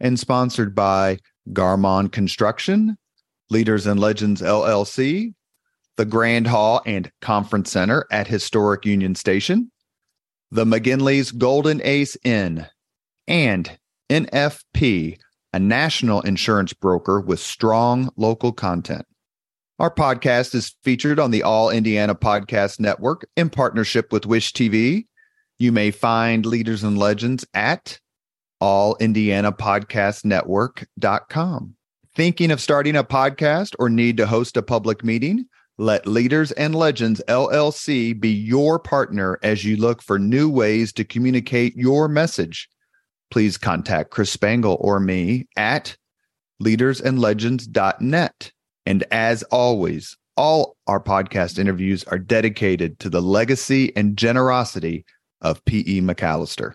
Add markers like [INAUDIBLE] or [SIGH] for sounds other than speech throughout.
and sponsored by Garmong Construction, Leaders and Legends LLC, the Grand Hall and Conference Center at Historic Union Station, the McGinley's Golden Ace Inn, and NFP, a national insurance broker with strong local content. Our podcast is featured on the All Indiana Podcast Network in partnership with Wish TV. You may find Leaders and Legends at allindianapodcastnetwork.com. Thinking of starting a podcast or need to host a public meeting? Let Leaders and Legends LLC be your partner as you look for new ways to communicate your message. Please contact Chris Spangle or me at leadersandlegends.net. And as always, all our podcast interviews are dedicated to the legacy and generosity of P.E. MacAllister.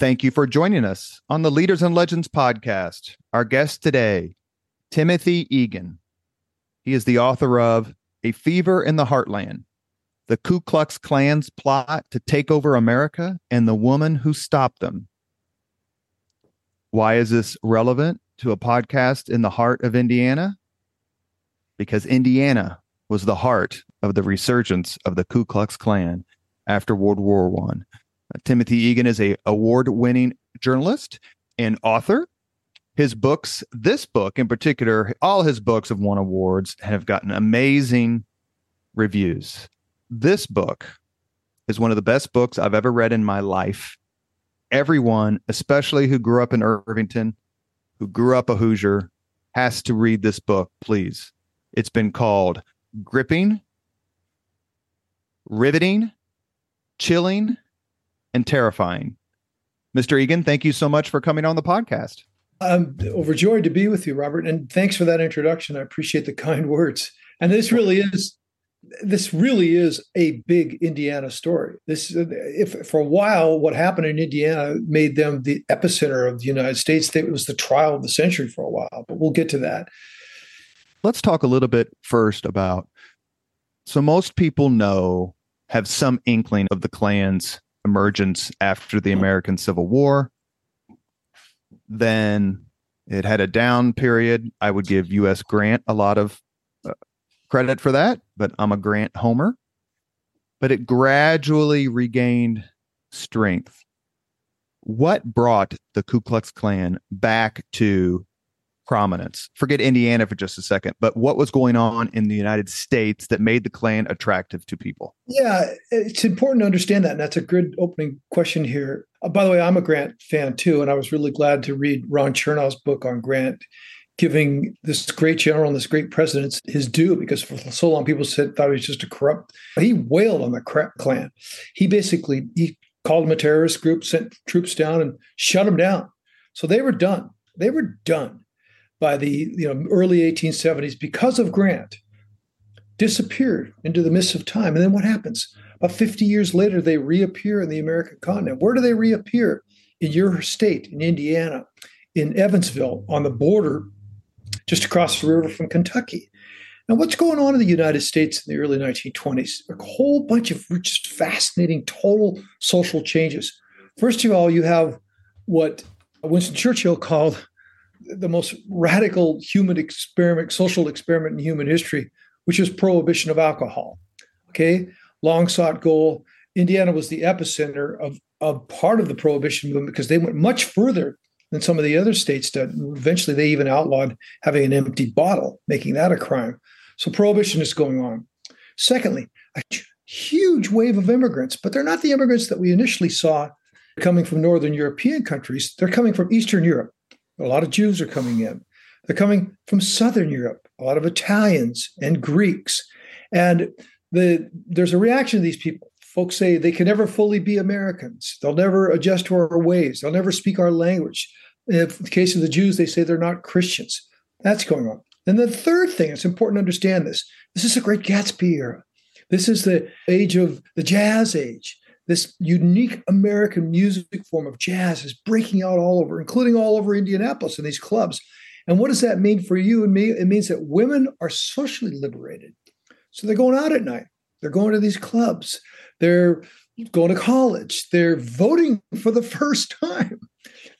Thank you for joining us on the Leaders and Legends podcast. Our guest today, Timothy Egan. He is the author of A Fever in the Heartland, the Ku Klux Klan's plot to take over America and the woman who stopped them. Why is this relevant to a podcast in the heart of Indiana? Because Indiana was the heart of the resurgence of the Ku Klux Klan after World War One. Timothy Egan is a award-winning journalist and author. His books, this book in particular, all his books have won awards and have gotten amazing reviews. This book is one of the best books I've ever read in my life. Everyone, especially who grew up in Irvington, who grew up a Hoosier, has to read this book, please. It's been called Gripping, Riveting, Chilling, and terrifying. Mr. Egan, thank you so much for coming on the podcast. I'm overjoyed to be with you, Robert, and thanks for that introduction. I appreciate the kind words. And this really is this really is a big Indiana story. This, if for a while, what happened in Indiana made them the epicenter of the United States. It was the trial of the century for a while, but we'll get to that. Let's talk a little bit first about. So most people know have some inkling of the Klan's emergence after the American Civil War. Then it had a down period. I would give U.S. Grant a lot of uh, credit for that, but I'm a Grant homer. But it gradually regained strength. What brought the Ku Klux Klan back to prominence. Forget Indiana for just a second, but what was going on in the United States that made the Klan attractive to people? Yeah, it's important to understand that. And that's a good opening question here. Uh, by the way, I'm a Grant fan too, and I was really glad to read Ron Chernow's book on Grant, giving this great general and this great president his due because for so long people said thought he was just a corrupt. He wailed on the Klan. He basically he called them a terrorist group, sent troops down, and shut them down. So they were done. They were done by the you know early 1870s because of Grant disappeared into the mists of time. And then what happens? About 50 years later, they reappear in the American continent. Where do they reappear? In your state, in Indiana, in Evansville, on the border, just across the river from Kentucky. Now, what's going on in the United States in the early 1920s? A whole bunch of just fascinating, total social changes. First of all, you have what Winston Churchill called the most radical human experiment, social experiment in human history, which is prohibition of alcohol. Okay, long sought goal. Indiana was the epicenter of, of part of the prohibition movement because they went much further than some of the other states did. Eventually, they even outlawed having an empty bottle, making that a crime. So prohibition is going on. Secondly, a huge wave of immigrants, but they're not the immigrants that we initially saw coming from Northern European countries. They're coming from Eastern Europe. A lot of Jews are coming in. They're coming from Southern Europe, a lot of Italians and Greeks. And the, there's a reaction to these people. Folks say they can never fully be Americans. They'll never adjust to our ways. They'll never speak our language. In the case of the Jews, they say they're not Christians. That's going on. And the third thing, it's important to understand this. This is a great Gatsby era. This is the age of the jazz age. This unique American music form of jazz is breaking out all over, including all over Indianapolis in these clubs. And what does that mean for you and me? It means that women are socially liberated. So they're going out at night. They're going to these clubs. They're going to college. They're voting for the [LAUGHS] first time.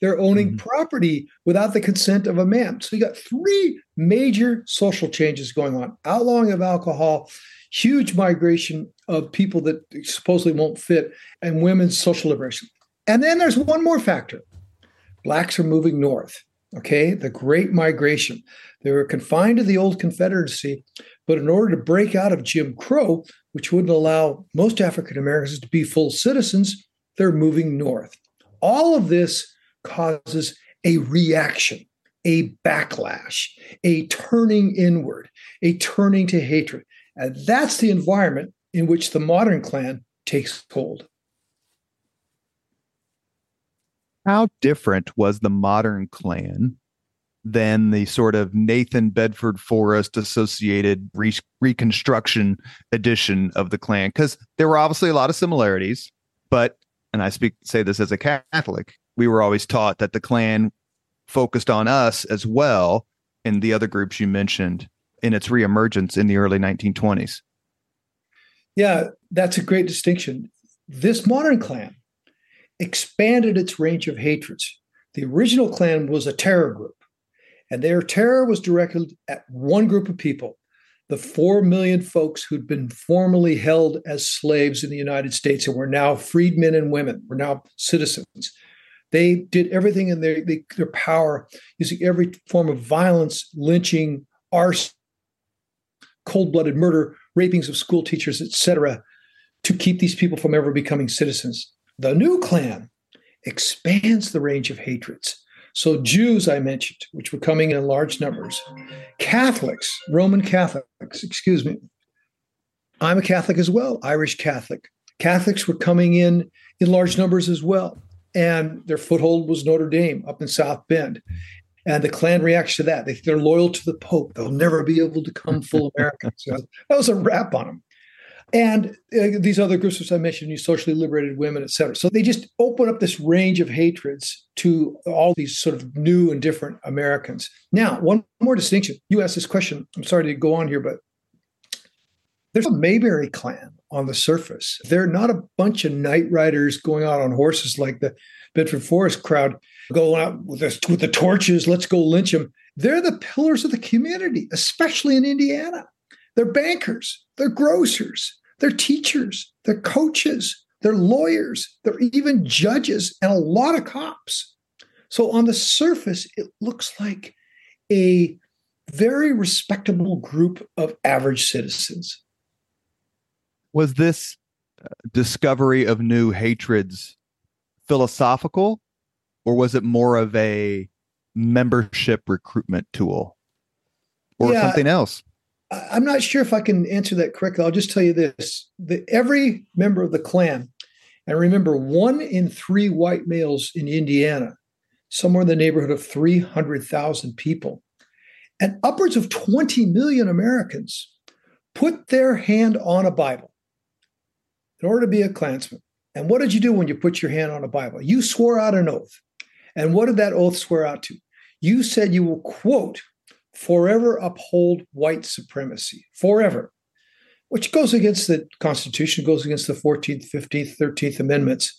They're owning mm-hmm. property without the consent of a man. So you got three major social changes going on outlawing of alcohol, huge migration of people that supposedly won't fit, and women's social liberation. And then there's one more factor blacks are moving north. Okay, the great migration. They were confined to the old Confederacy, but in order to break out of Jim Crow, which wouldn't allow most African Americans to be full citizens, they're moving north. All of this causes a reaction, a backlash, a turning inward, a turning to hatred. And that's the environment in which the modern Klan takes hold. How different was the modern Klan than the sort of Nathan Bedford Forrest associated re- reconstruction edition of the Klan? Because there were obviously a lot of similarities, but, and I speak say this as a Catholic, we were always taught that the Klan focused on us as well in the other groups you mentioned in its reemergence in the early 1920s. Yeah, that's a great distinction. This modern Klan expanded its range of hatreds. The original Klan was a terror group, and their terror was directed at one group of people the 4 million folks who'd been formerly held as slaves in the United States and were now freedmen and women, were now citizens. They did everything in their, their power, using every form of violence, lynching, arson, cold-blooded murder, rapings of school teachers, etc., to keep these people from ever becoming citizens. The new Klan expands the range of hatreds. So, Jews, I mentioned, which were coming in large numbers, Catholics, Roman Catholics, excuse me. I'm a Catholic as well, Irish Catholic. Catholics were coming in in large numbers as well. And their foothold was Notre Dame up in South Bend. And the Klan reacts to that. They, they're loyal to the Pope. They'll never be able to come full [LAUGHS] Americans. So that was a rap on them. And uh, these other groups, as I mentioned, you socially liberated women, et cetera. So they just open up this range of hatreds to all these sort of new and different Americans. Now, one more distinction. You asked this question. I'm sorry to go on here, but there's a Mayberry Klan on the surface. They're not a bunch of night riders going out on horses like the Bedford Forrest crowd going out with, the, with the torches, let's go lynch them. They're the pillars of the community, especially in Indiana. They're bankers, they're grocers, they're teachers, they're coaches, they're lawyers, they're even judges, and a lot of cops. So on the surface, it looks like a very respectable group of average citizens. Was this uh, discovery of new hatreds philosophical or was it more of a membership recruitment tool or yeah, something else? I'm not sure if I can answer that correctly. I'll just tell you this that every member of the Klan, and remember, one in three white males in Indiana, somewhere in the neighborhood of 300,000 people, and upwards of 20 million Americans put their hand on a Bible in order to be a Klansman. And what did you do when you put your hand on a Bible? You swore out an oath. And what did that oath swear out to? You said you will, quote, forever uphold white supremacy, forever, which goes against the Constitution, goes against the 14th, 15th, 13th Amendments.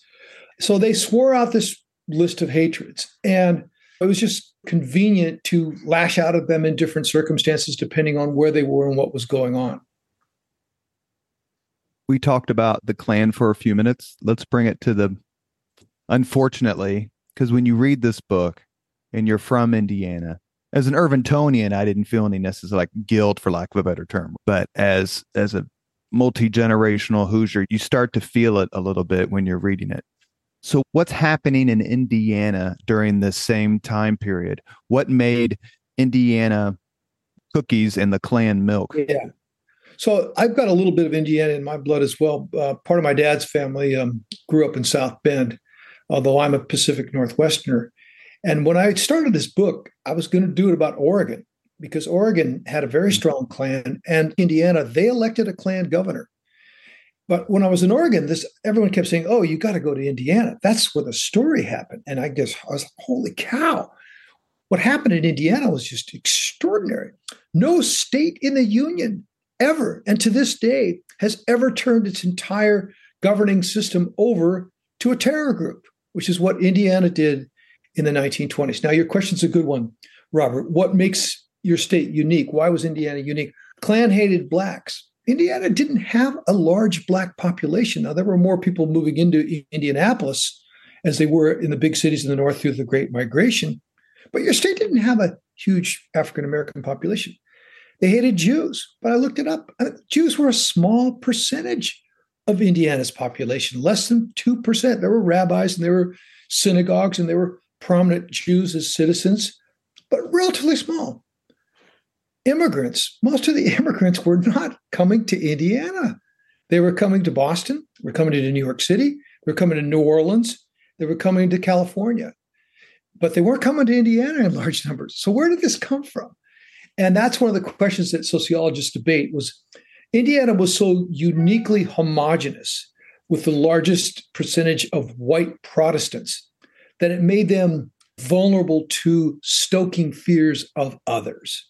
So they swore out this list of hatreds. And it was just convenient to lash out at them in different circumstances, depending on where they were and what was going on. We talked about the Klan for a few minutes. Let's bring it to the, unfortunately, because when you read this book, and you're from Indiana. As an Irvingtonian, I didn't feel any necessary like guilt, for lack of a better term. But as as a multi generational Hoosier, you start to feel it a little bit when you're reading it. So, what's happening in Indiana during this same time period? What made Indiana cookies and the Klan milk? Yeah. So, I've got a little bit of Indiana in my blood as well. Uh, part of my dad's family um, grew up in South Bend, although I'm a Pacific Northwesterner. And when I started this book, I was going to do it about Oregon because Oregon had a very strong Klan, and Indiana, they elected a Klan governor. But when I was in Oregon, this everyone kept saying, "Oh, you got to go to Indiana. That's where the story happened." And I guess I was like, "Holy cow!" What happened in Indiana was just extraordinary. No state in the union ever, and to this day, has ever turned its entire governing system over to a terror group, which is what Indiana did in the 1920s. Now, your question's a good one, Robert. What makes your state unique? Why was Indiana unique? Klan hated blacks. Indiana didn't have a large black population. Now, there were more people moving into Indianapolis as they were in the big cities in the north through the Great Migration, but your state didn't have a huge African American population. They hated Jews, but I looked it up. Uh, Jews were a small percentage of Indiana's population, less than 2%. There were rabbis and there were synagogues and there were prominent Jews as citizens, but relatively small immigrants, most of the [LAUGHS] immigrants were not coming to Indiana. They were coming to Boston, they were coming to New York City, they were coming to New Orleans, they were coming to California. But they weren't coming to Indiana in large numbers. So where did this come from? And that's one of the questions that sociologists debate was Indiana was so uniquely homogenous with the largest percentage of white Protestants that it made them vulnerable to stoking fears of others.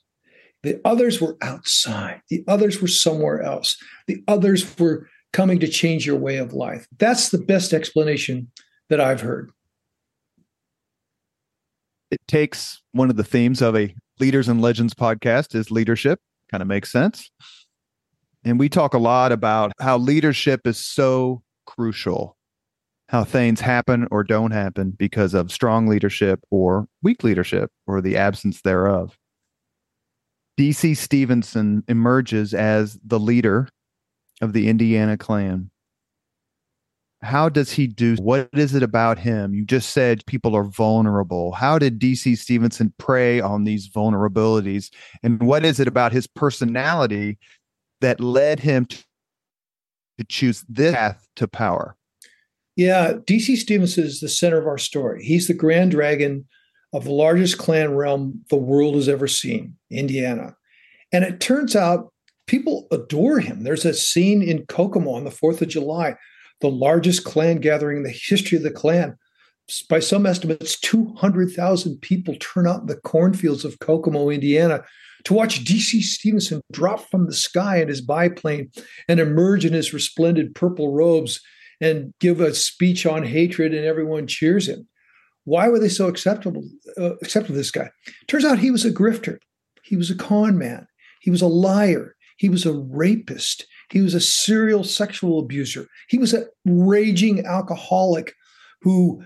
The others were outside. The others were somewhere else. The others were coming to change your way of life. That's the best explanation that I've heard. It takes one of the themes of a Leaders and Legends podcast is leadership. Kind of makes sense. And we talk a lot about how leadership is so crucial, how things happen or don't happen because of strong leadership or weak leadership or the absence thereof. DC Stephenson emerges as the leader of the Indiana Klan. How does he do? What is it about him? You just said people are vulnerable. How did DC Stephenson prey on these vulnerabilities? And what is it about his personality that led him to, to choose this path to power? Yeah, DC Stephenson is the center of our story. He's the grand dragon of the largest Klan realm the world has ever seen, Indiana. And it turns out people adore him. There's a scene in Kokomo on the 4th of July, the largest Klan gathering in the history of the Klan. By some estimates, 200,000 people turn out in the cornfields of Kokomo, Indiana, to watch D.C. Stephenson drop from the sky in his biplane and emerge in his resplendent purple robes and give a speech on hatred, and everyone cheers him. Why were they so acceptable, uh, acceptable this guy? Turns out he was a grifter. He was a con man. He was a liar. He was a rapist. He was a serial sexual abuser. He was a raging alcoholic who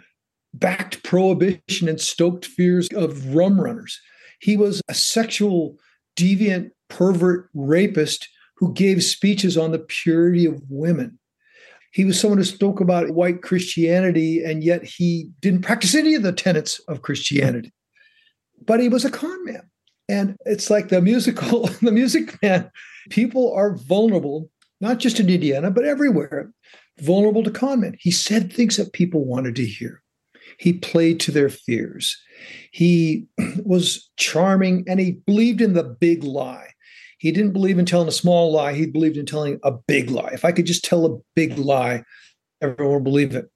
backed prohibition and stoked fears of rum runners. He was a sexual deviant pervert rapist who gave speeches on the purity of women. He was someone who spoke about white Christianity, and yet he didn't practice any of the tenets of Christianity. But he was a con man. And it's like the musical, [LAUGHS] the music man, people are vulnerable, not just in Indiana, but everywhere, vulnerable to con men. He said things that people wanted to hear. He played to their fears. He [CLEARS THROAT] was charming and he believed in the big lie. He didn't believe in telling a small lie. He believed in telling a big lie. If I could just tell a big lie, everyone would believe it.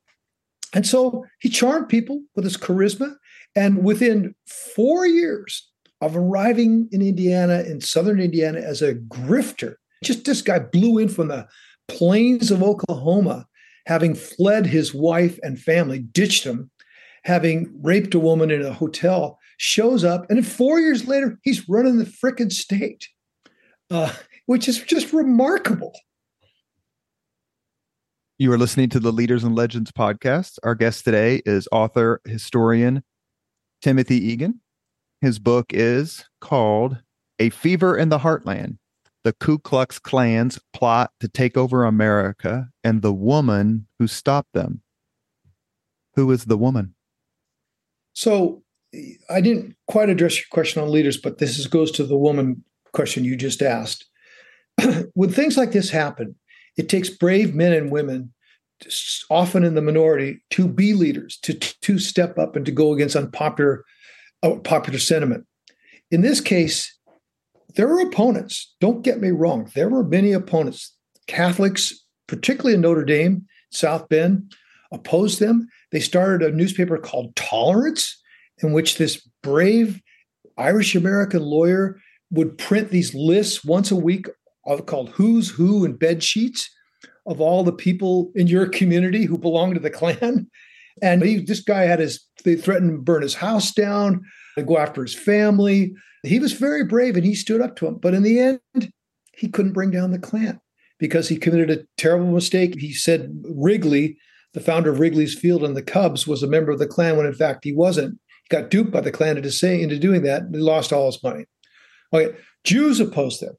And so he charmed people with his charisma. And within four years of arriving in Indiana, in southern Indiana, as a grifter, just this guy blew in from the plains of Oklahoma, having fled his wife and family, ditched him, having raped a woman in a hotel, shows up. And four years later, he's running the frickin' state uh, which is just remarkable. You are listening to the Leaders and Legends podcast. Our guest today is author, historian, Timothy Egan. His book is called A Fever in the Heartland The Ku Klux Klan's Plot to Take Over America and the Woman Who Stopped Them. Who is the woman? So I didn't quite address your question on leaders, but this is, goes to the woman question you just asked. [CLEARS THROAT] when things like this happen, it takes brave men and women, often in the minority, to be leaders, to to step up and to go against unpopular uh, popular sentiment. In this case, there were opponents. Don't get me wrong. There were many opponents. Catholics, particularly in Notre Dame, South Bend, opposed them. They started a newspaper called Tolerance, in which this brave Irish American lawyer would print these lists once a week called Who's Who and bed sheets of all the people in your community who belong to the Klan. [LAUGHS] And he, this guy had his, they threatened to burn his house down, to go after his family. He was very brave and he stood up to him. But in the end, he couldn't bring down the Klan because he committed a terrible mistake. He said Wrigley, the founder of Wrigley's Field and the Cubs, was a member of the Klan when in fact he wasn't. He got duped by the Klan into saying into doing that. And he lost all his money. Okay, Jews opposed them.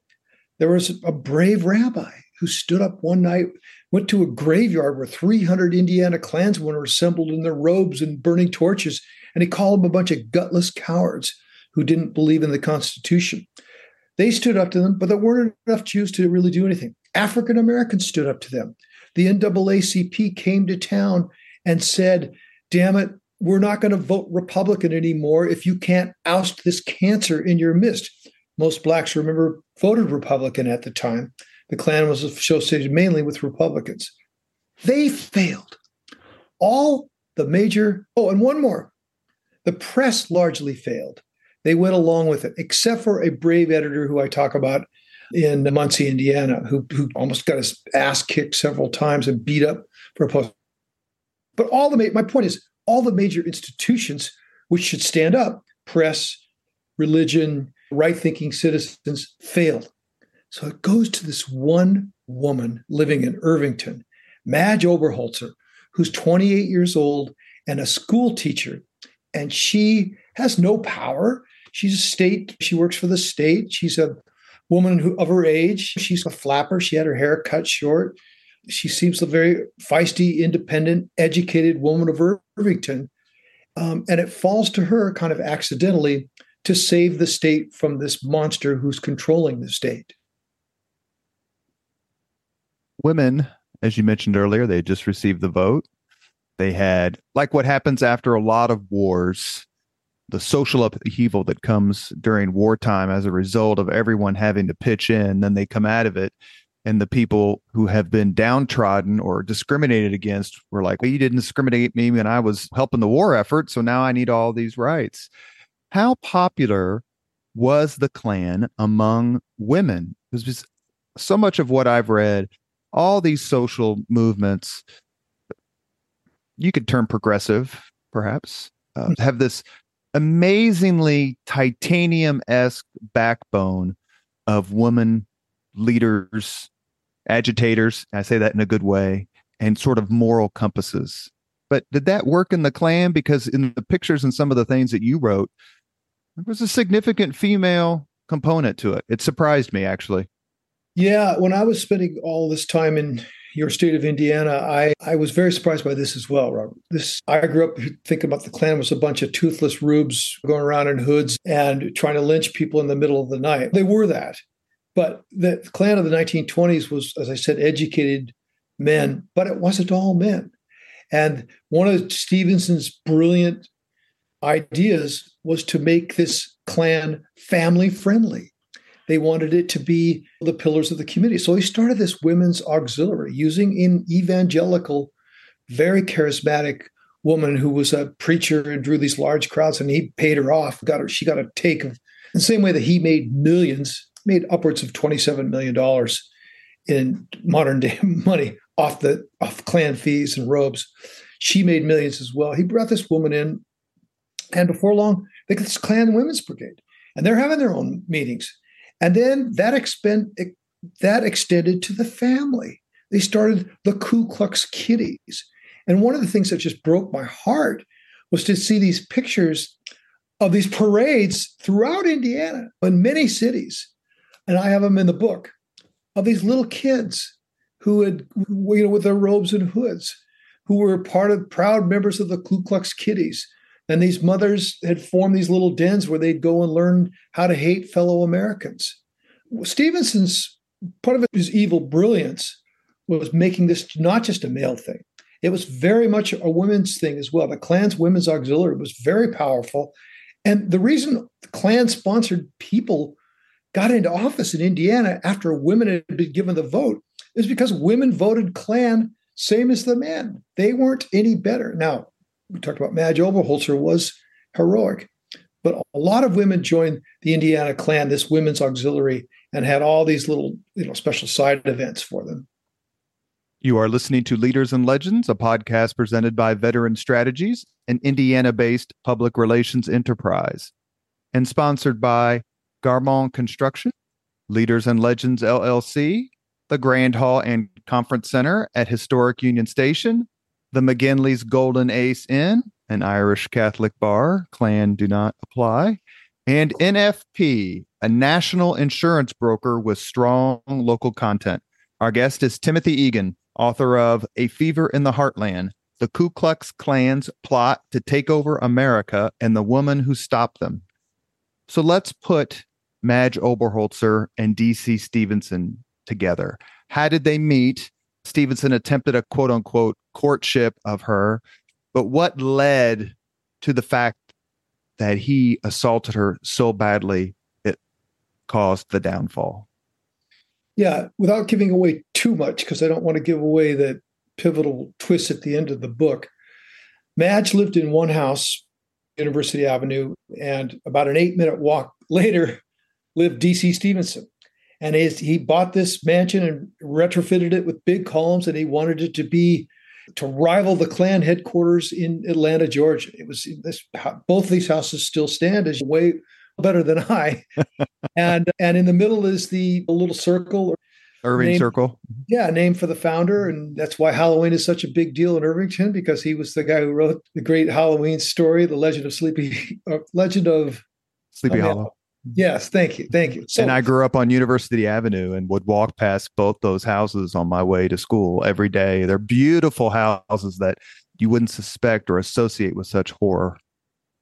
There was a brave rabbi who stood up one night, went to a graveyard where 300 Indiana Klansmen were assembled in their robes and burning torches, and he called them a bunch of gutless cowards who didn't believe in the Constitution. They stood up to them, but there weren't enough Jews to really do anything. African Americans stood up to them. The NAACP came to town and said, Damn it, we're not going to vote Republican anymore if you can't oust this cancer in your midst. Most blacks, remember, voted Republican at the time. The Klan was associated mainly with Republicans. They failed. All the major, oh, and one more. The press largely failed. They went along with it, except for a brave editor who I talk about in Muncie, Indiana, who, who almost got his ass kicked several times and beat up for a post. But all the my point is all the major institutions which should stand up, press, religion, right thinking citizens, failed. So it goes to this one woman living in Irvington, Madge Oberholtzer, who's 28 years old and a school teacher. And she has no power. She's a state, she works for the state. She's a woman who, of her age. She's a flapper. She had her hair cut short. She seems a very feisty, independent, educated woman of Irvington. Um, and it falls to her kind of accidentally to save the state from this monster who's controlling the state. Women, as you mentioned earlier, they just received the vote. They had, like what happens after a lot of wars, the social upheaval that comes during wartime as a result of everyone having to pitch in. Then they come out of it and the people who have been downtrodden or discriminated against were like, well, you didn't discriminate me when I was helping the war effort. So now I need all these rights. How popular was the Klan among women? Because so much of what I've read, all these social movements, you could term progressive, perhaps, uh, hmm. have this amazingly titanium esque backbone of women leaders, agitators. I say that in a good way, and sort of moral compasses. But did that work in the Klan? Because in the pictures and some of the things that you wrote, there was a significant female component to it. It surprised me, actually. Yeah, when I was spending all this time in your state of Indiana, I, I was very surprised by this as well, Robert. This I grew up thinking about the Klan was a bunch of toothless rubes going around in hoods and trying to lynch people in the middle of the night. They were that. But the Klan of the 1920s was, as I said, educated men, but it wasn't all men. And one of Stephenson's brilliant ideas was to make this Klan family friendly. They wanted it to be the pillars of the community. So he started this women's auxiliary using an evangelical, very charismatic woman who was a preacher and drew these large crowds, and he paid her off. Got her, she got a take of the same way that he made millions made upwards of $27 million in modern day [LAUGHS] money off the off Klan fees and robes. She made millions as well. He brought this woman in, and before long, they got this Klan Women's Brigade, and they're having their own meetings. And then that expend that extended to the family. They started the Ku Klux Kiddies. And one of the things that just broke my heart was to see these pictures of these parades throughout Indiana in many cities. And I have them in the book of these little kids who had, you know, with their robes and hoods, who were part of proud members of the Ku Klux Kiddies. And these mothers had formed these little dens where they'd go and learn how to hate fellow Americans. Stephenson's part of his evil brilliance was making this not just a male thing. It was very much a women's thing as well. The Klan's Women's Auxiliary was very powerful. And the reason Klan sponsored people got into office in Indiana after women had been given the vote is because women voted Klan same as the men. They weren't any better. Now, we talked about Madge Oberholtzer was heroic, but a lot of women joined the Indiana Klan, this women's auxiliary, and had all these little, you know, special side events for them. You are listening to Leaders and Legends, a podcast presented by Veteran Strategies, an Indiana based public relations enterprise, and sponsored by Garmong Construction, Leaders and Legends LLC, the Grand Hall and Conference Center at Historic Union Station, the McGinley's Golden Ace Inn, an Irish Catholic bar, Klan do not apply, and NFP, a national insurance broker with strong local content. Our guest is Timothy Egan, author of A Fever in the Heartland, the Ku Klux Klan's plot to take over America and the woman who stopped them. So let's put Madge Oberholtzer and DC Stephenson together. How did they meet? Stephenson attempted a quote unquote courtship of her, but what led to the fact that he assaulted her so badly it caused the downfall? Yeah, without giving away too much, because I don't want to give away the pivotal twist at the end of the book. Madge lived in one house, University Avenue, and about an eight minute walk [LAUGHS] later lived DC Stephenson. And he bought this mansion and retrofitted it with big columns, and he wanted it to be to rival the Klan headquarters in Atlanta, Georgia. It was this, both these houses still stand as way better than I. [LAUGHS] and and in the middle is the little circle. Irving named, Circle. Yeah, named for the founder. And that's why Halloween is such a big deal in Irvington, because he was the guy who wrote the great Halloween story, The Legend of Sleepy [LAUGHS] uh, Legend of Sleepy Hollow. Yes, thank you. Thank you. So, and I grew up on University Avenue and would walk past both those houses on my way to school every day. They're beautiful houses that you wouldn't suspect or associate with such horror.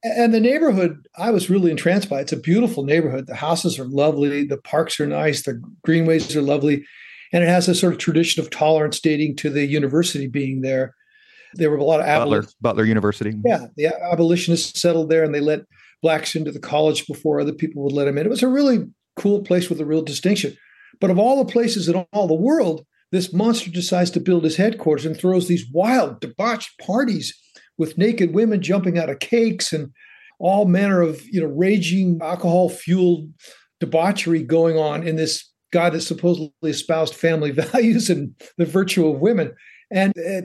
And the neighborhood, I was really entranced by. It's a beautiful neighborhood. The houses are lovely. The parks are nice. The greenways are lovely. And it has a sort of tradition of tolerance dating to the university being there. There were a lot of Butler, Butler University. Yeah, the abolitionists settled there and they let blacks into the college before other people would let them in. It was a really cool place with a real distinction. But of all the places in all the world, this monster decides to build his headquarters and throws these wild, debauched parties with naked women jumping out of cakes and all manner of you know raging alcohol fueled debauchery going on in this guy that supposedly espoused family [LAUGHS] values and the virtue of women. And a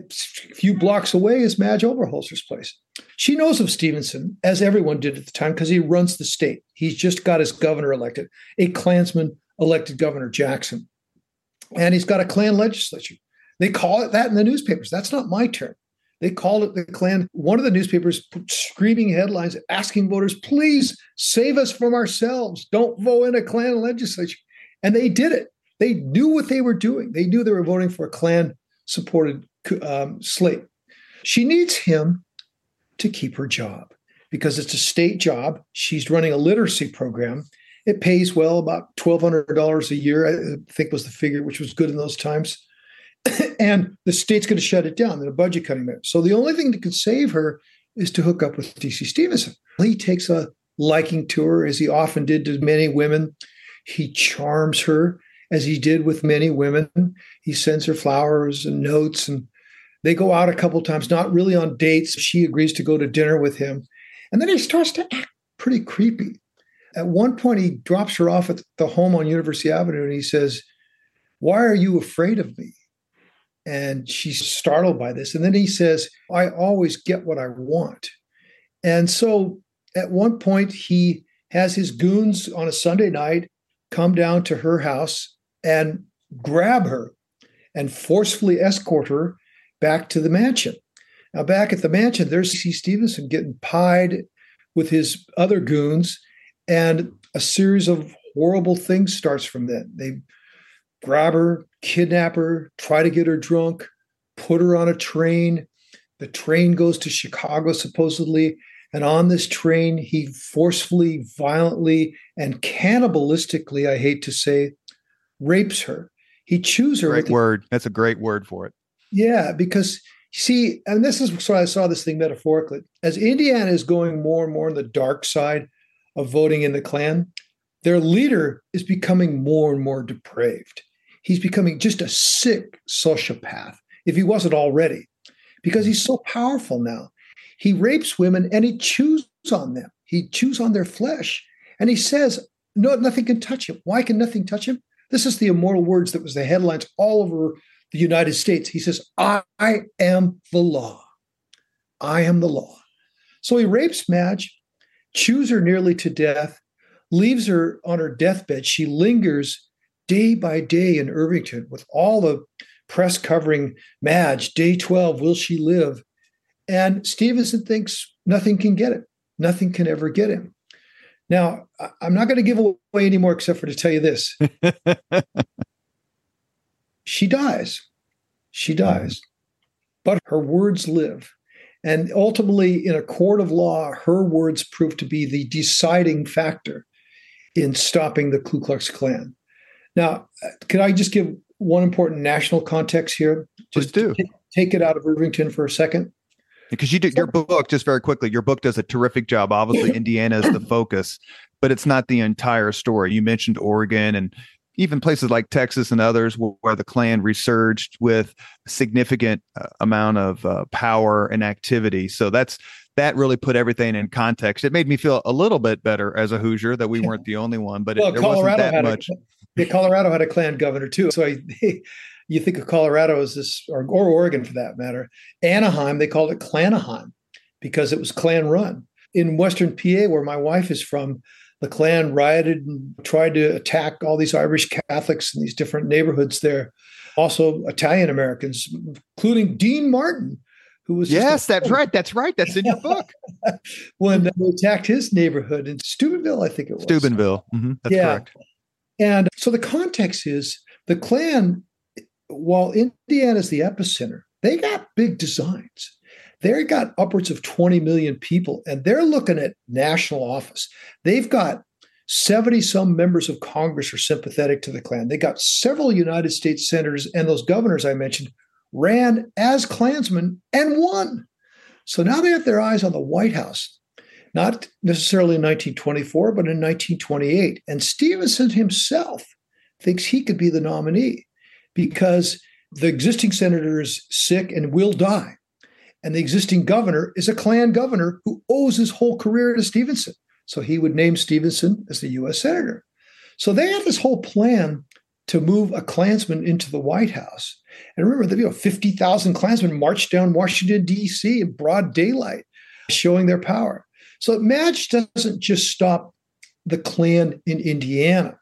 few blocks away is Madge Oberholtzer's place. She knows of Stephenson, as everyone did at the time, because he runs the state. He's just got his governor elected, a Klansman elected Governor Jackson. And he's got a Klan legislature. They call it that in the newspapers. That's not my term. They called it the Klan. One of the newspapers put screaming headlines asking voters, please save us from ourselves. Don't vote in a Klan legislature. And they did it. They knew what they were doing. They knew they were voting for a Klan supported um, slate. She needs him to keep her job because it's a state job. She's running a literacy program. It pays well, about $1,200 a year, I think was the figure, which was good in those times. [COUGHS] and the state's going to shut it down. They're budget cutting there. So the only thing that could save her is to hook up with DC Stephenson. He takes a liking to her, as he often did to many women. He charms her, as he did with many women. He sends her flowers and notes, and they go out a couple times, not really on dates. She agrees to go to dinner with him. And then he starts to act pretty creepy. At one point, he drops her off at the home on University Avenue and he says, Why are you afraid of me? And she's startled by this. And then he says, I always get what I want. And so at one point, he has his goons on a Sunday night come down to her house and grab her and forcefully escort her back to the mansion. Now, back at the mansion, there's C. Stephenson getting pied with his other goons, and a series of horrible things starts from that. They grab her, kidnap her, try to get her drunk, put her on a train. The train goes to Chicago, supposedly. And on this train, he forcefully, violently, and cannibalistically, I hate to say, rapes her. He chews her. Great word. The, That's a great word for it. Yeah, because see, and this is so I saw this thing metaphorically. As Indiana is going more and more on the dark side of voting in the Klan, their leader is becoming more and more depraved. He's becoming just a sick sociopath, if he wasn't already, because he's so powerful now. He rapes women and he chews on them. He chews on their flesh. And he says, No, nothing can touch him. Why can nothing touch him? This is the immortal words that was the headlines all over the United States. He says, I am the law. I am the law. So he rapes Madge, chews her nearly to death, leaves her on her deathbed. She lingers day by day in Irvington with all the press covering Madge, day 12, will she live? And Stephenson thinks nothing can get him. Nothing can ever get him. Now, I'm not going to give away anymore except for to tell you this. [LAUGHS] she dies. She mm-hmm. dies. But her words live. And ultimately, in a court of law, her words prove to be the deciding factor in stopping the Ku Klux Klan. Now, could I just give one important national context here? Just do. Take, take it out of Irvington for a second. Because you do your book, just very quickly, your book does a terrific job. Obviously, [LAUGHS] Indiana is the focus, but it's not the entire story. You mentioned Oregon and even places like Texas and others where the Klan resurged with significant uh, amount of uh, power and activity. So that's that really put everything in context. It made me feel a little bit better as a Hoosier that we weren't the only one, but well, it, there Colorado wasn't that much. A, yeah, Colorado had a Klan governor too. So I, you think of Colorado as this, or, or Oregon for that matter. Anaheim, they called it Klanaheim because it was Klan run. In Western PA, where my wife is from, the Klan rioted and tried to attack all these Irish Catholics in these different neighborhoods there. Also, Italian Americans, including Dean Martin, who was yes, that's right, that's right, that's in your book. [LAUGHS] when they attacked his neighborhood in Steubenville, I think it was Steubenville. Mm-hmm, that's yeah. correct. And so the context is the Klan, while Indiana is the epicenter, they got big designs. They got upwards of 20 million people, and they're looking at national office. They've got 70 some members of Congress are sympathetic to the Klan. They got several United States senators and those governors I mentioned ran as Klansmen and won. So now they have their eyes on the White House not necessarily in 1924, but in 1928. And Stephenson himself thinks he could be the nominee because the existing senator is sick and will die. And the existing governor is a Klan governor who owes his whole career to Stephenson. So he would name Stephenson as the US senator. So they had this whole plan to move a Klansman into the White House. And remember, you know, 50,000 Klansmen marched down Washington, D.C. in broad daylight, showing their power. So Madge doesn't just stop the Klan in Indiana.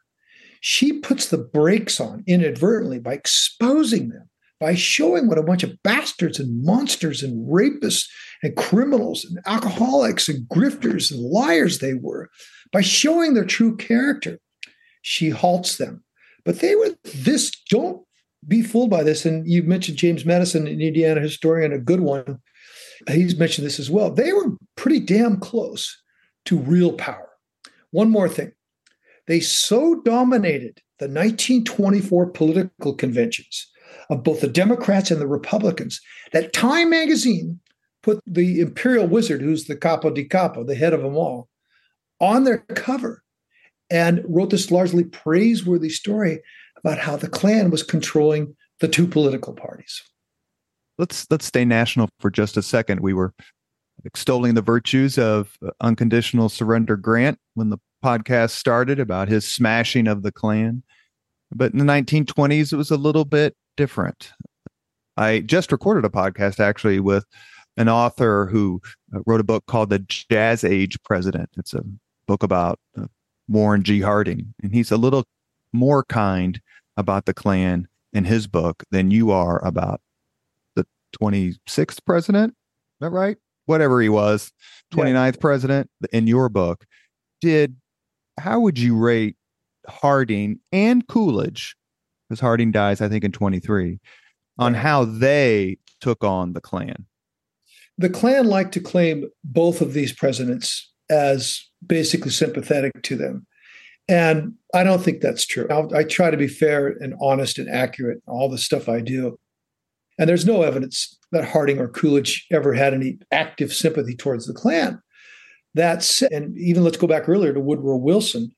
She puts the brakes on inadvertently by exposing them, by showing what a bunch of bastards and monsters and rapists and criminals and alcoholics and grifters and liars they were, by showing their true character. She halts them. But they were this, don't be fooled by this. And you mentioned James Madison, an Indiana historian, a good one he's mentioned this as well. They were pretty damn close to real power. One more thing. They so dominated the 1924 political conventions of both the Democrats and the Republicans that Time magazine put the imperial wizard, who's the capo di capo, the head of them all, on their cover and wrote this largely praiseworthy story about how the Klan was controlling the two political parties let's let's stay national for just a second. We were extolling the virtues of unconditional surrender Grant when the podcast started about his smashing of the Klan. But in the 1920s, it was a little bit different. I just recorded a podcast actually with an author who uh, wrote a book called The Jazz Age President. It's a book about uh, Warren G. Harding, and he's a little more kind about the Klan in his book than you are about the 26th president. Is that right? whatever he was, 29th yeah. president in your book, did how would you rate Harding and Coolidge? Because Harding dies, I think, in 23, on how they took on the Klan. The Klan liked to claim both of these presidents as basically sympathetic to them. And I don't think that's true. I'll, i try to be fair and honest and accurate in all the stuff I do. And there's no evidence that Harding or Coolidge ever had any active sympathy towards the Klan. That's and even let's go back earlier to Woodrow Wilson,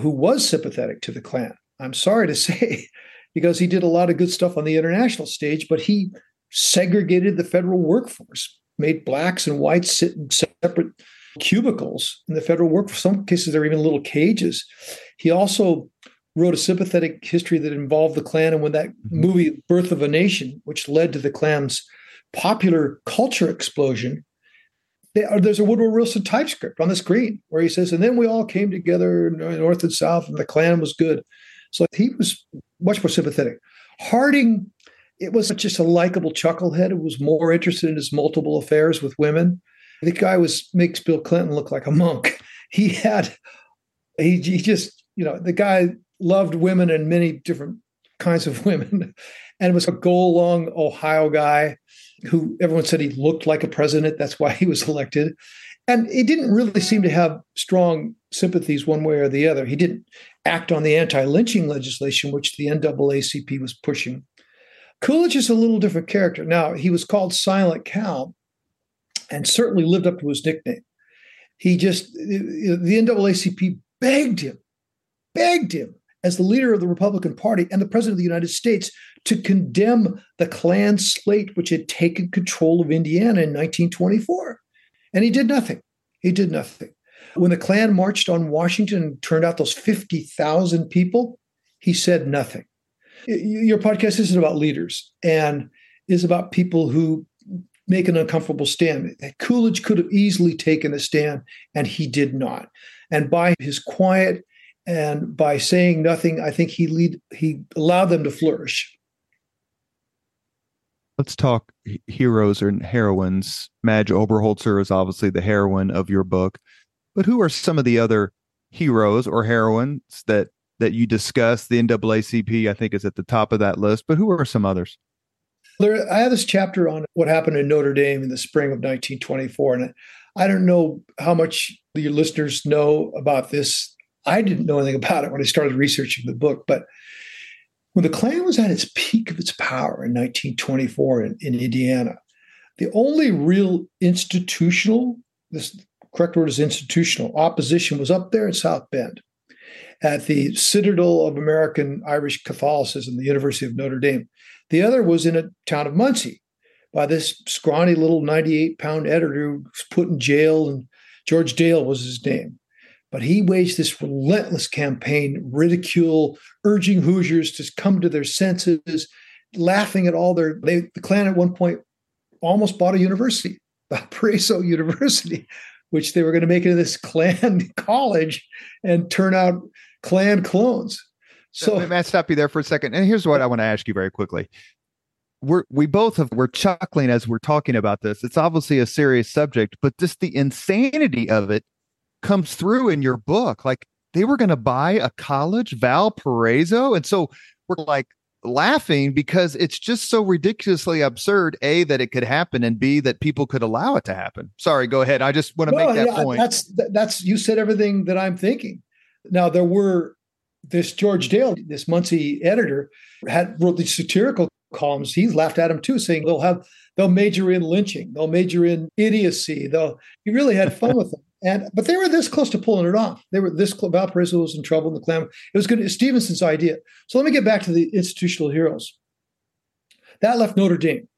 who was sympathetic to the Klan. I'm sorry to [LAUGHS] say, because he did a lot of good stuff on the international stage, but he segregated the federal workforce, made blacks and whites sit in separate cubicles in the federal workforce. Some cases, there are even little cages. He also wrote a sympathetic history that involved the Klan. And when that mm-hmm. movie, Birth of a Nation, which led to the Klan's popular culture explosion, uh, there's a Woodrow Wilson typescript on the screen where he says, and then we all came together north and south, and the Klan was good. So he was much more sympathetic. Harding, it wasn't just a likable chucklehead it was more interested in his multiple affairs with women. The guy was makes Bill Clinton look like a monk. [LAUGHS] He had, he, he just, you know, the guy loved women and many different kinds of [LAUGHS] women, and was a go along Ohio guy who everyone said he looked like a president. That's why he was [LAUGHS] elected. And he didn't really seem to have strong sympathies one way or the other. He didn't act on the anti lynching legislation, which the NAACP was pushing. Coolidge is a little different character. Now, he was called Silent Cal and certainly lived up to his nickname. He just, the NAACP begged him, begged him as the leader of the Republican Party and the president of the United States to condemn the Klan slate, which had taken control of Indiana in 1924. And he did nothing. He did nothing. When the Klan marched on Washington and turned out those 50,000 people, he said nothing. Your podcast isn't about leaders and is about people who make an uncomfortable stand. Coolidge could have easily taken a stand, and he did not. And by his quiet and by saying nothing, I think he lead he allowed them to flourish. Let's talk heroes and heroines. Madge Oberholtzer is obviously the heroine of your book, but who are some of the other heroes or heroines that that you discuss? The NAACP, I think, is at the top of that list, but who are some others? There, I have this chapter on what happened in Notre Dame in the spring of 1924, and I don't know how much your listeners know about this I didn't know anything about it when I started researching the book, but when the Klan was at its peak of its power in 1924 in, in Indiana, the only real institutional, this correct word is institutional, opposition was up there in South Bend at the Citadel of American Irish Catholicism, the University of Notre Dame. The other was in a town of Muncie by this scrawny little 98 pound editor who was put in jail, and George Dale was his name. But he waged this relentless campaign, ridicule, urging Hoosiers to come to their senses, laughing at all their. They, the Klan at one point almost bought a university, [LAUGHS] Valparaiso University, which they were going to make into this [LAUGHS] Klan college and turn out Klan clones. So, me stop you there for a second. And here's what I want to ask you very quickly. We're we both have we're chuckling as we're talking about this. It's obviously a serious subject, but just the insanity of it comes through in your book. Like they were going to buy a college, Valparaiso. And so we're like laughing because it's just so ridiculously absurd. A, that it could happen, and B, that people could allow it to happen. Sorry, go ahead. I just want to well, make that yeah, point. That's, that's, you said everything that I'm thinking. Now, there were this George Dale, this Muncie editor, had wrote these satirical columns. He laughed at him too, saying they'll have they'll major in lynching, they'll major in idiocy. They'll he really had fun with them. And but they were this close to pulling it off. They were this close. Valparaiso was in trouble in the Klan. It was good. It was Stephenson's idea. So let me get back to the institutional heroes. That left Notre Dame.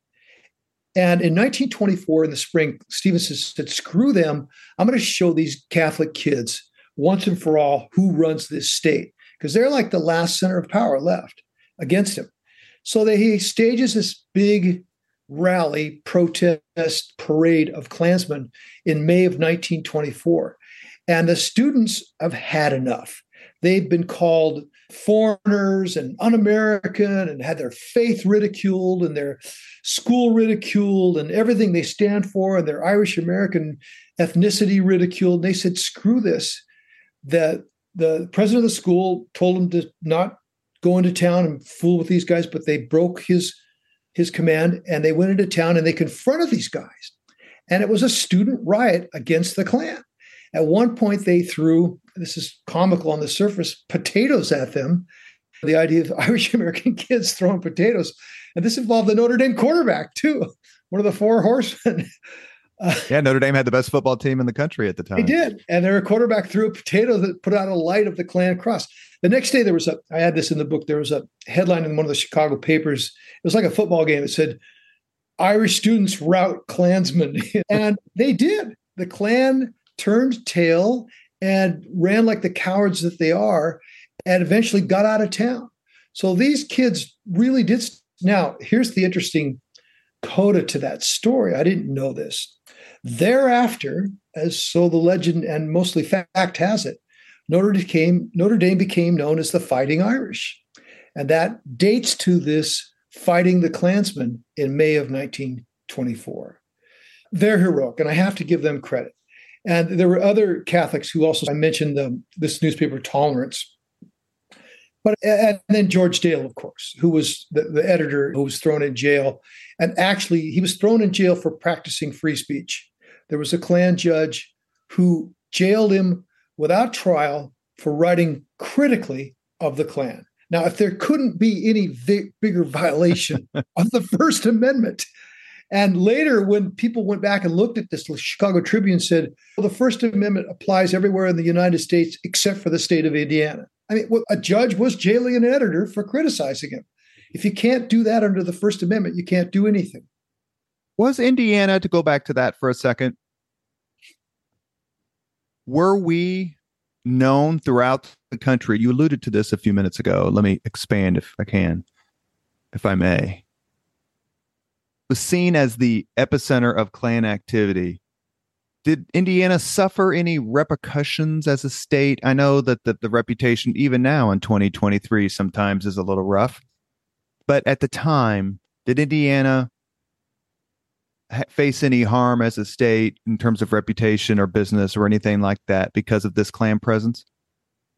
And in 1924, in the spring, Stevenson said, screw them. I'm going to show these Catholic kids once and for all who runs this state because they're like the last center of power left against him. So they, he stages this big rally, protest, parade of Klansmen in May of 1924. And the students have had enough. They've been called foreigners and un American and had their faith ridiculed and their school ridiculed and everything they stand for and their Irish American ethnicity ridiculed. And they said, screw this. That the president of the school told them to not go into town and fool with these guys, but they broke his his command and they went into town and they confronted these guys. And it was a student riot against the Klan. At one point, they threw this is comical on the surface potatoes at them. The idea of [LAUGHS] Irish American kids throwing potatoes. And this involved the Notre Dame quarterback, too, one of the four horsemen. Uh, [LAUGHS] yeah, Notre Dame had the best football team in the country at the time. They did. And their quarterback threw a potato that put out a light of the Klan cross. The next day, there was a, I had this in the book, there was a headline in one of the Chicago papers. It was like a football game. It said, Irish students rout Klansmen. [LAUGHS] and they did. The Klan turned tail and ran like the cowards that they are and eventually got out of town. So these kids really did. Now, here's the interesting coda to that story. I didn't know this. Thereafter, as so the legend and mostly fact has it, Notre Dame, Notre Dame became known as the Fighting Irish. And that dates to this fighting the Klansmen in May of 1924. They're heroic, and I have to give them credit. And there were other Catholics who also, I mentioned the, this newspaper, Tolerance. But and then George Dale, of course, who was the, the editor who was thrown in jail. And actually, he was thrown in jail for practicing free speech. There was a Klan judge who jailed him without trial for writing critically of the Klan. Now, if there couldn't be any vi- bigger violation [LAUGHS] of the First Amendment, and later, when people went back and looked at this, the Chicago Tribune said, well, the First Amendment applies everywhere in the United States except for the state of Indiana. I mean, a judge was jailing an editor for criticizing him. If you can't do that under the First Amendment, you can't do anything. Was Indiana, to go back to that for a second, were we known throughout the country? You alluded to this a few minutes ago. Let me expand if I can, if I may was seen as the epicenter of Klan activity. Did Indiana suffer any repercussions as a state? I know that the, the reputation, even now in 2023, sometimes is a little rough. But at the time, did Indiana face any harm as a state in terms of reputation or business or anything like that because of this Klan presence?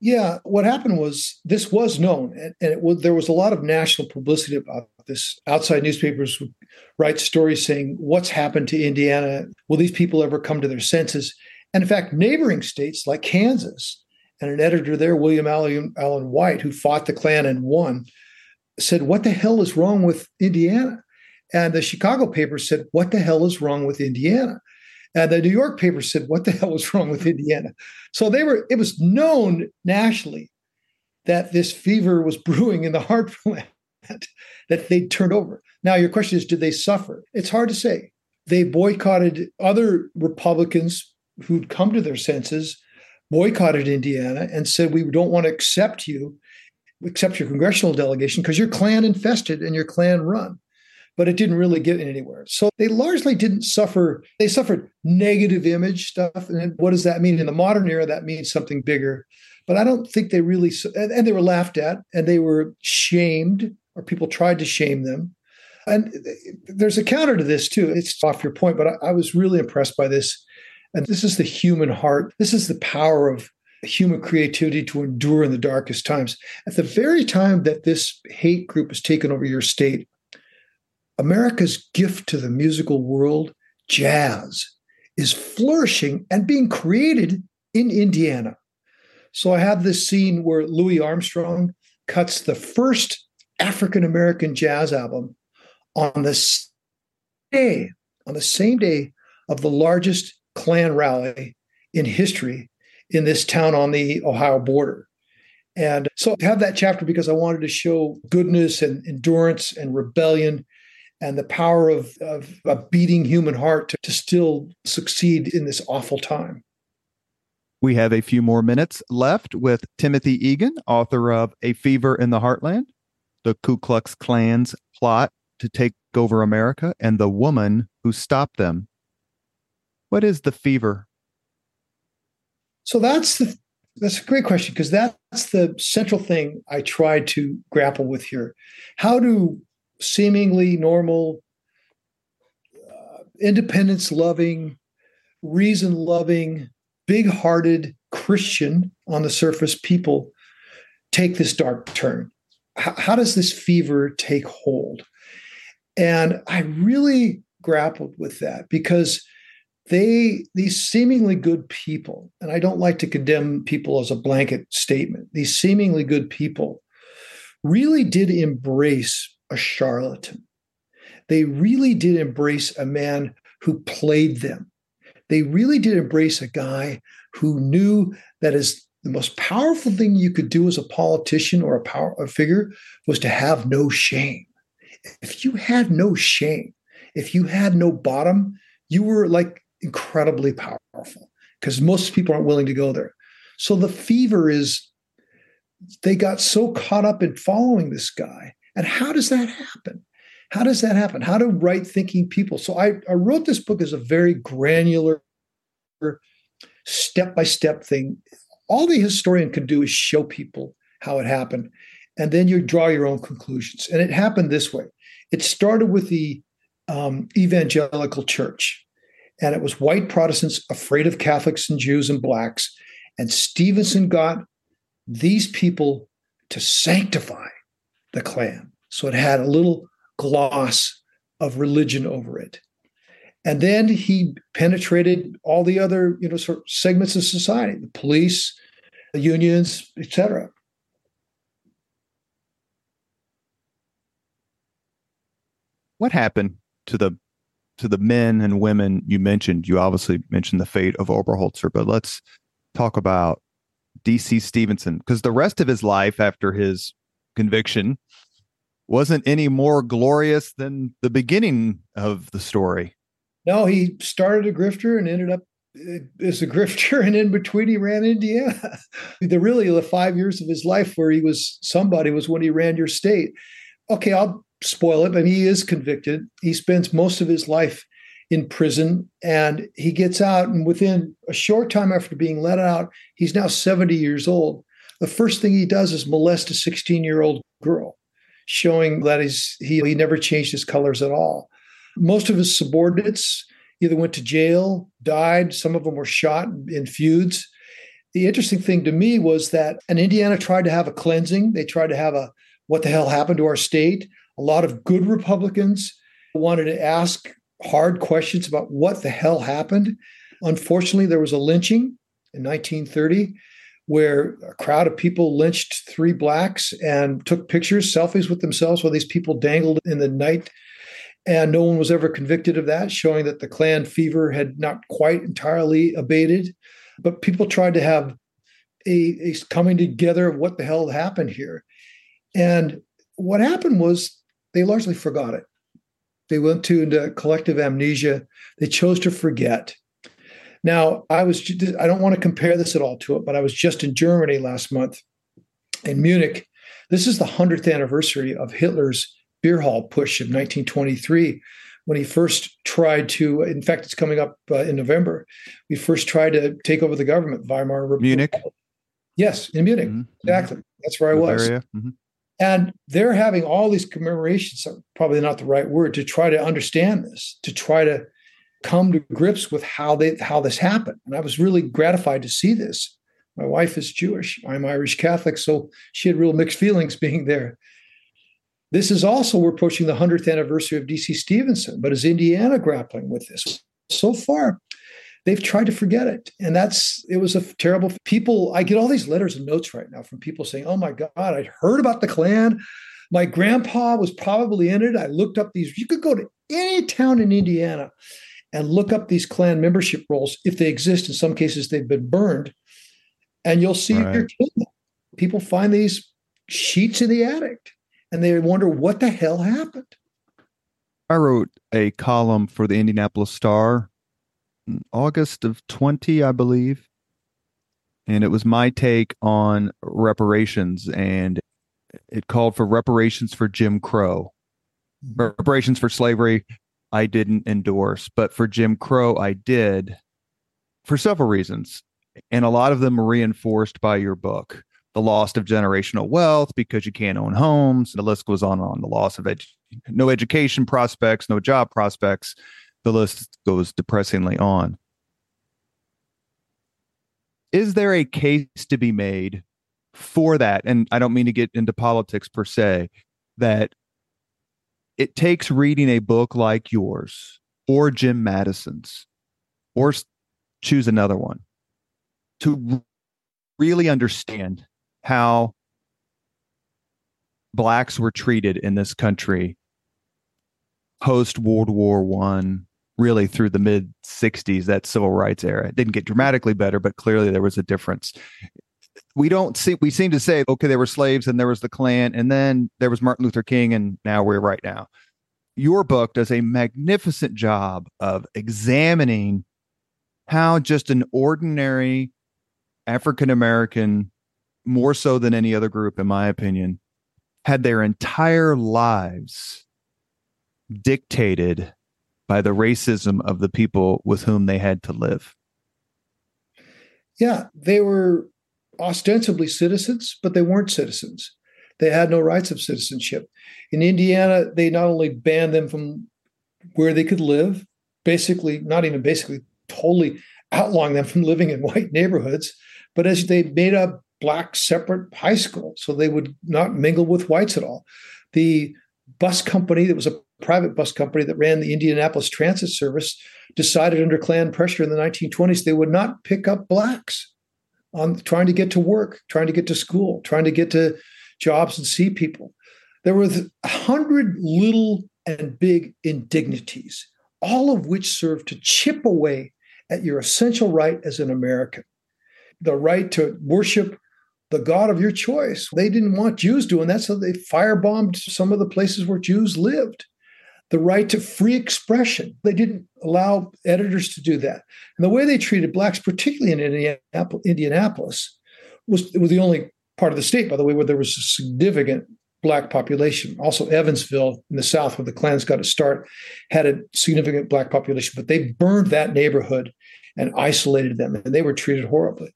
Yeah, what happened was this was known, and, and was, there was a lot of national publicity about this. Outside newspapers would write stories saying, "What's happened to Indiana? Will these people ever come to their senses?" And in fact, neighboring states like Kansas, and an editor there, William Allen White, who fought the Klan and won, said, "What the hell is wrong with Indiana?" And the Chicago paper said, "What the hell is wrong with Indiana?" And the New York paper said, What the [LAUGHS] hell was wrong with Indiana? So they were, it was known nationally that this fever was [LAUGHS] brewing in the heartland [LAUGHS] that they'd turned over. Now, your question is, did they suffer? It's hard to say. They boycotted other Republicans who'd come to their senses, boycotted Indiana, and said, We don't want to accept you, accept your congressional delegation because you're Klan infested and you're Klan run but it didn't really get anywhere. So they largely didn't suffer. They suffered negative image stuff. And what does that mean? In the modern era, that means something bigger. But I don't think they really, and they were laughed at and they were shamed, or people tried to shame them. And there's a counter to this too. It's off your point, but I, was really impressed by this. And this is the human heart. This is the power of human creativity to endure in the darkest times. At the very time that this hate group has taken over your state, America's gift to the musical world, jazz, is flourishing and being created in Indiana. So I have this scene where Louis Armstrong cuts the first African American jazz album on the day, on the same day of the largest Klan rally in history in this town on the Ohio border. And so I have that chapter because I wanted to show goodness and endurance and rebellion and the power of, of a beating human heart to, to still succeed in this awful time. We have a few more minutes left with Timothy Egan, author of A Fever in the Heartland, The Ku Klux Klan's Plot to Take Over America, and The Woman Who Stopped Them. What is the fever? So that's the that's a great question because that's the central thing I try to grapple with here. How do seemingly normal, uh, independence loving, reason loving, big hearted Christian on the surface people take this dark turn? How, how does this fever take hold? And I really grappled with that because they these seemingly good people and i don't like to condemn people as a blanket statement these seemingly good people really did embrace a charlatan they really did embrace a man who played them they really did embrace a guy who knew that as the most powerful thing you could do as a politician or a power a figure was to have no shame if you had no shame if you had no bottom you were like incredibly powerful because most people aren't willing to go there. So the fever is they got so caught up in following this guy. And how does that happen? How does that happen? How do right thinking people? So I, I wrote this book as a very granular, step by step thing. All the historian can do is show people how it happened. And then you draw your own conclusions. And it happened this way it started with the um, evangelical church and it was white Protestants afraid of Catholics and Jews and blacks. And Stephenson got these people to sanctify the Klan. So it had a little gloss of religion over it. And then he penetrated all the other, you know, sort of segments of society, the police, the unions, etc. What happened to the to the men and women you mentioned, you obviously mentioned the fate of Oberholtzer, but let's talk about DC Stephenson because the rest of his life after his conviction wasn't any more glorious than the beginning of the story. No, he started a grifter and ended up uh, as a grifter, [LAUGHS] and in between he ran Indiana. [LAUGHS] the really the five years of his life where he was somebody was when he ran your state. Okay, I'll spoil it, but he is convicted. He spends most of his life in prison and he gets out. And within a short time after being let out, he's now 70 years old. The first thing he does is molest a 16 year old girl, showing that he's, he, he never changed his colors at all. Most of his subordinates either went to jail, died, some of them were shot in feuds. The interesting thing to me was that an Indiana tried to have a cleansing. They tried to have a what the hell happened to our state. A lot of good Republicans wanted to ask hard questions about what the hell happened. Unfortunately, there was a lynching in 1930 where a crowd of people lynched three blacks and took pictures, selfies with themselves while these people dangled in the night. And no one was ever convicted of that, showing that the Klan fever had not quite entirely abated. But people tried to have a, a coming together of what the hell happened here. And what happened was they largely forgot it. They went to into collective amnesia. They chose to forget. Now, I was I don't want to compare this at all to it, but I was just in Germany last month in Munich. This is the 100th anniversary of Hitler's beer hall putsch of 1923 when he first tried to in fact it's coming up uh, in November. We first tried to take over the government Weimar Republic. Munich. Yes, in Munich. Mm-hmm. Exactly. That's where I was. Mm-hmm. And they're having all these commemorations, probably not the right word, to try to understand this, to try to come to grips with how they how this happened. And I was really gratified to see this. My wife is Jewish. I'm Irish Catholic, so she had real mixed feelings [LAUGHS] being there. This is also we're approaching the 100th anniversary of DC Stephenson, but is Indiana grappling with this? So far, they've tried to forget it. And that's, it was a terrible, people, I get all these letters and notes right now from people saying, oh my God, I'd heard about the Klan. My grandpa was probably in it. I looked up these, you could go to any town in Indiana and look up these Klan membership rolls if they exist. In some cases, they've been burned. And you'll see right. your People find these sheets in the attic and they wonder what the hell happened. I wrote a column for the Indianapolis Star August of 20, I believe. And it was my take on reparations, and it called for reparations for Jim Crow. Mm-hmm. Reparations for slavery, I didn't endorse, but for Jim Crow, I did for several reasons. And a lot of them are reinforced by your book. The loss of generational wealth because you can't own homes. The list goes on and on. The loss of no education prospects, no job prospects. The list goes depressingly on. Is there a case to be made for that? And I don't mean to get into politics per se, that it takes reading a book like yours or Jim Madison's or choose another one to really understand how blacks were treated in this country post World War One, really through the mid 60s, that civil rights era. It didn't get dramatically better, but clearly there was a difference. We don't see, we seem to say, okay, there were slaves and there was the Klan, and then there was Martin Luther King, and now we're right now. Your book does a magnificent job of examining how just an ordinary African American, more so than any other group, in my opinion, had their entire lives dictated by the racism of the people with whom they had to live. Yeah, they were ostensibly citizens, but they weren't citizens. They had no rights of citizenship. In Indiana, they not only banned them from where they could live, basically, not even basically, totally outlawing them from living in white neighborhoods, but as they made a black separate high school so they would not mingle with whites at all. The bus company that was a private bus company that ran the Indianapolis Transit Service decided under Klan pressure in the 1920s they would not pick up blacks on trying to get to work, trying to get to school, trying to get to jobs and see people. There were a hundred little and big indignities, all of which served to chip away at your essential right as an American the right to worship the God of your choice. They didn't want Jews doing that, so they firebombed some of the places where Jews lived. The right to free expression. They didn't allow editors to do that. And the way they treated blacks, particularly in Indianapolis, was, was the only part of the state, by the way, where there was a significant black population. Also, Evansville in the South, where the Klans got to start, had a significant black population, but they burned that neighborhood and isolated them, and they were treated horribly.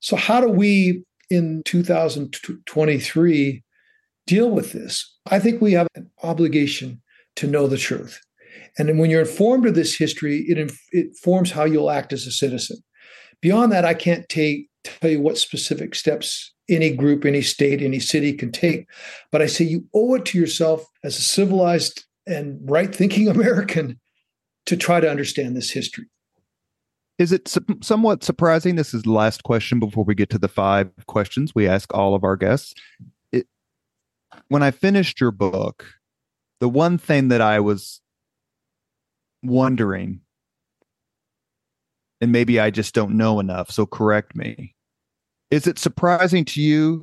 So, how do we in 2023 deal with this? I think we have an obligation to know the truth. And when you're informed of this history, it, it forms how you'll act as a citizen. Beyond that, I can't take, tell you what specific steps any group, any state, any city can take. But I say you owe it to yourself as a civilized and right thinking [LAUGHS] American to try to understand this history. Is it su- somewhat surprising? This is the last question before we get to the five questions we ask all of our guests. It, when I finished your book, the one thing that I was wondering, and maybe I just don't know enough, so correct me. Is it surprising to you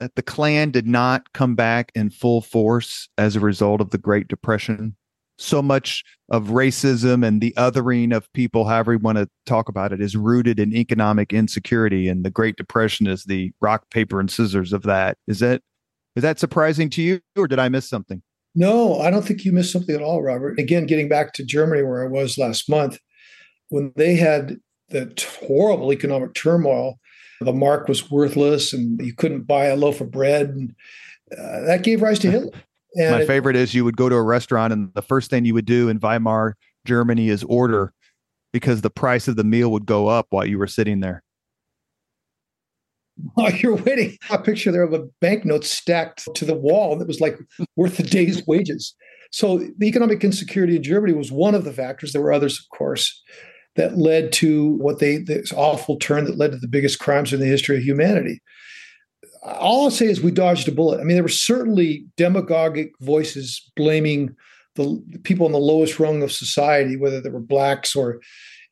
that the Klan did not come back in full force as a result of the Great Depression? so much of racism and the othering of people, however you want to talk about it, is rooted in economic insecurity, and the Great Depression is the rock, paper, and scissors of that. Is that is that surprising to you, or did I miss something? No, I don't think you missed something at all, Robert. Again, getting back to Germany, where I was last month, when they had the horrible economic turmoil, the mark was worthless, and you couldn't buy a loaf of bread, and uh, that gave rise to [LAUGHS] Hitler. And My favorite is you would go to a restaurant and the first thing you would do in Weimar, Germany is order because the price of the meal would go up while you were sitting there. Oh, you're waiting. A picture there of a banknote stacked to the wall that was like worth a day's wages. So the economic insecurity in Germany was one of the factors. There were others, of course, that led to what they this awful turn that led to the biggest crimes in the history of humanity all I'll say is we dodged a bullet. I mean, there were certainly demagogic voices blaming the people on the lowest rung of society, whether they were blacks or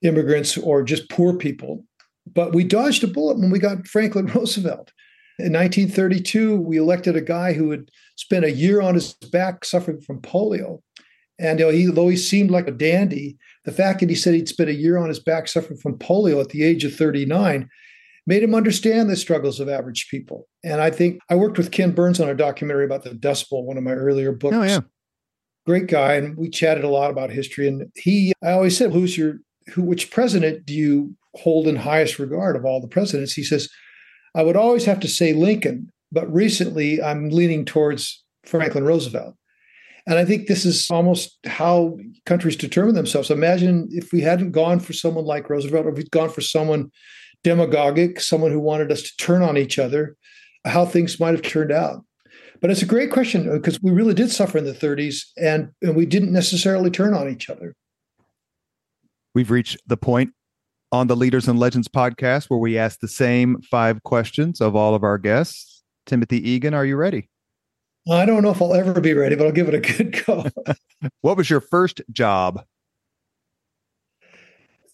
immigrants or just poor people. But we dodged a bullet when we got Franklin [LAUGHS] Roosevelt. In 1932, we elected a guy who had spent a year on his back suffering from polio. And you know, he, though he seemed like a dandy, the fact that he said he'd spent a year on his back suffering from polio at the age of 39 made him understand the struggles of average people. And I think I worked with Ken Burns on a documentary about the Dust Bowl, one of my earlier books. Oh, yeah. Great guy. And we chatted a lot about history. And he, I always said, who's your, who, which president do you hold in highest regard of all the presidents. He says, I would always have to say Lincoln, but recently I'm leaning towards Franklin Roosevelt. And I think this is almost how countries determine themselves. Imagine if we hadn't gone for someone like Roosevelt, or if we'd gone for someone demagogic, someone who wanted us to turn on each other, how things might have turned out. But it's a great question uh, because we really did suffer in the 30s and, and we didn't necessarily turn on each other. We've reached the point on the Leaders and Legends podcast where we ask the same five questions of all of our guests. Timothy Egan, are you ready? I don't know if I'll ever be ready, but I'll give it a good go. [LAUGHS] what was your first job?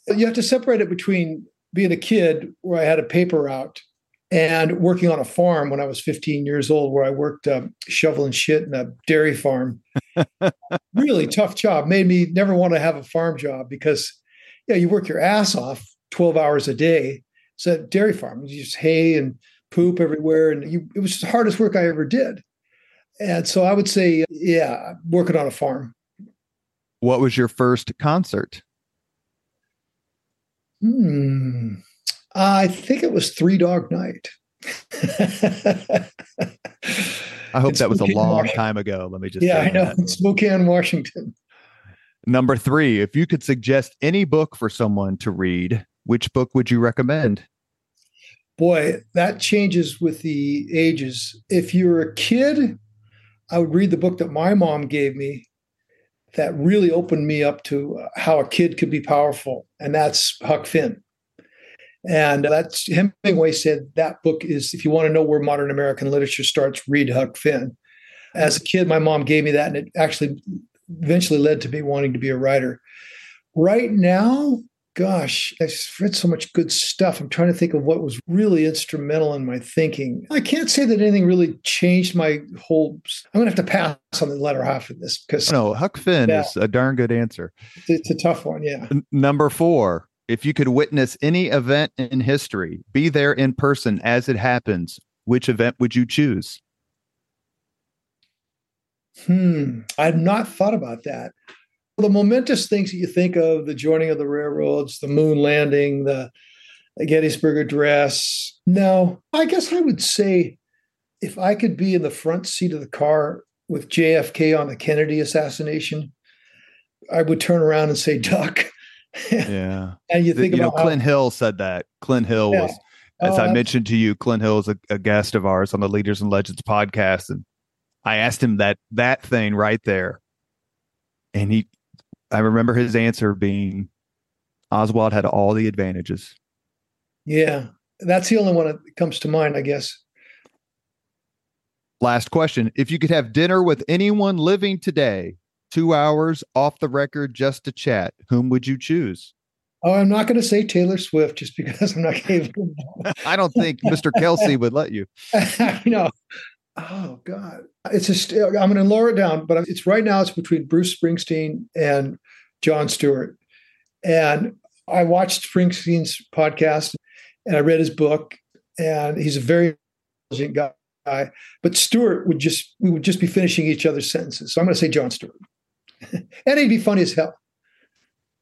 You have to separate it between being a kid where I had a paper route and working on a farm when I was 15 years old, where I worked um, shoveling shit in a dairy farm. [LAUGHS] really tough job. Made me never want to have a farm job because, yeah, you work your ass off 12 hours a day. It's a dairy farm. You just hay and poop everywhere, and you, it was the hardest work I ever did. And so I would say, yeah, working on a farm. What was your first concert? Hmm. I think it was Three Dog Night. [LAUGHS] I hope that was a long Washington. time ago. Let me just yeah, I know. Spokane, Washington. Number three, if you could suggest any book for someone to read, which book would you recommend? Boy, that changes with the ages. If you're a kid, I would read the book that my mom gave me that really opened me up to how a kid could be powerful, and that's Huck Finn. And that's Hemingway said that book is, if you want to know where modern American literature starts, read Huck Finn. As a kid, my mom gave me that, and it actually eventually led to me wanting to be a writer. Right now, gosh, I've read so much good stuff. I'm trying to think of what was really instrumental in my thinking. I can't say that anything really changed my whole. I'm going to have to pass on the latter half of this because no, Huck Finn yeah, is a darn good answer. It's a tough one, yeah. N- number four. If you could witness any event in history, be there in person as it happens, which event would you choose? Hmm, I've not thought about that the momentous things that you think of the joining of the railroads, the moon landing, the, the Gettysburg Address. No, I guess I would say if I could be in the front seat of the car with JFK on the Kennedy assassination, I would turn around and say, Duck. [LAUGHS] Yeah. and you think you about know, Clint how, Hill said that. Clint Hill yeah. was, as I uh-huh. mentioned to you, Clint Hill is a, a guest of ours on the Leaders and Legends podcast. And I asked him that that thing right there. And he I remember his answer being Oswald had all the advantages. Yeah, that's the only one that comes to mind, I guess. Last question. If you could have dinner with anyone living today, two hours off the record just to chat, whom would you choose? Oh, I'm not going to say Taylor Swift just [LAUGHS] because I'm not able [LAUGHS] I don't think Mr. Kelce would let you. [LAUGHS] Know. Oh God, it's just I'm going to lower it down, but it's right now. It's between Bruce Springsteen and Jon Stewart, and I watched Springsteen's podcast and I read his book, and he's a very intelligent guy. But Stewart would just we would just be finishing each other's sentences. So I'm going to say Jon Stewart, [LAUGHS] and he'd be funny as hell.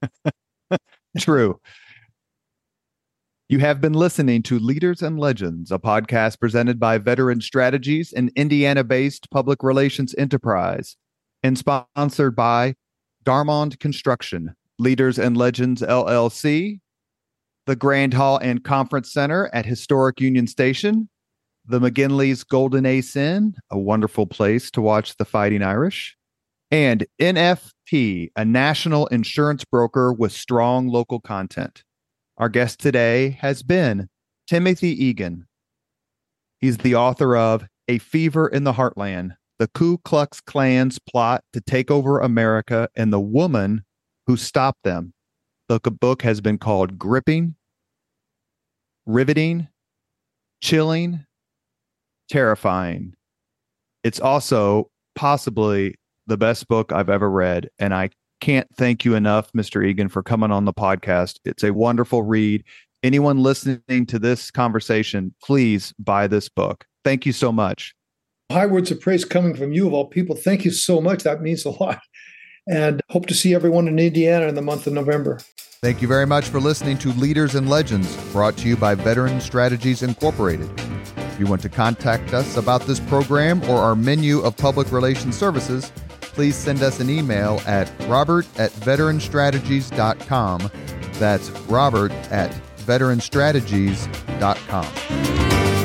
[LAUGHS] True. You have been listening to Leaders and Legends, a podcast presented by Veteran Strategies, an Indiana based public relations enterprise, and sponsored by Garmong Construction, Leaders and Legends LLC, the Grand Hall and Conference Center at Historic Union Station, the McGinley's Golden Ace Inn, a wonderful place to watch the Fighting Irish, and NFP, a national insurance broker with strong local content. Our guest today has been Timothy Egan. He's the author of A Fever in the Heartland, the Ku Klux Klan's plot to take over America and the woman who stopped them. The book has been called Gripping, Riveting, Chilling, Terrifying. It's also possibly the best book I've ever read, and I can't thank you enough, Mr. Egan, for coming on the podcast. It's a wonderful read. Anyone listening to this conversation, please buy this book. Thank you so much. High words of praise coming from you, of all people. Thank you so much. That means a lot. And hope to see everyone in Indiana in the month of November. Thank you very much for listening to Leaders and Legends, brought to you by Veteran Strategies Incorporated. If you want to contact us about this program or our menu of public relations services, please send us an email at robert at veteranstrategies.com. That's robert at veteranstrategies.com.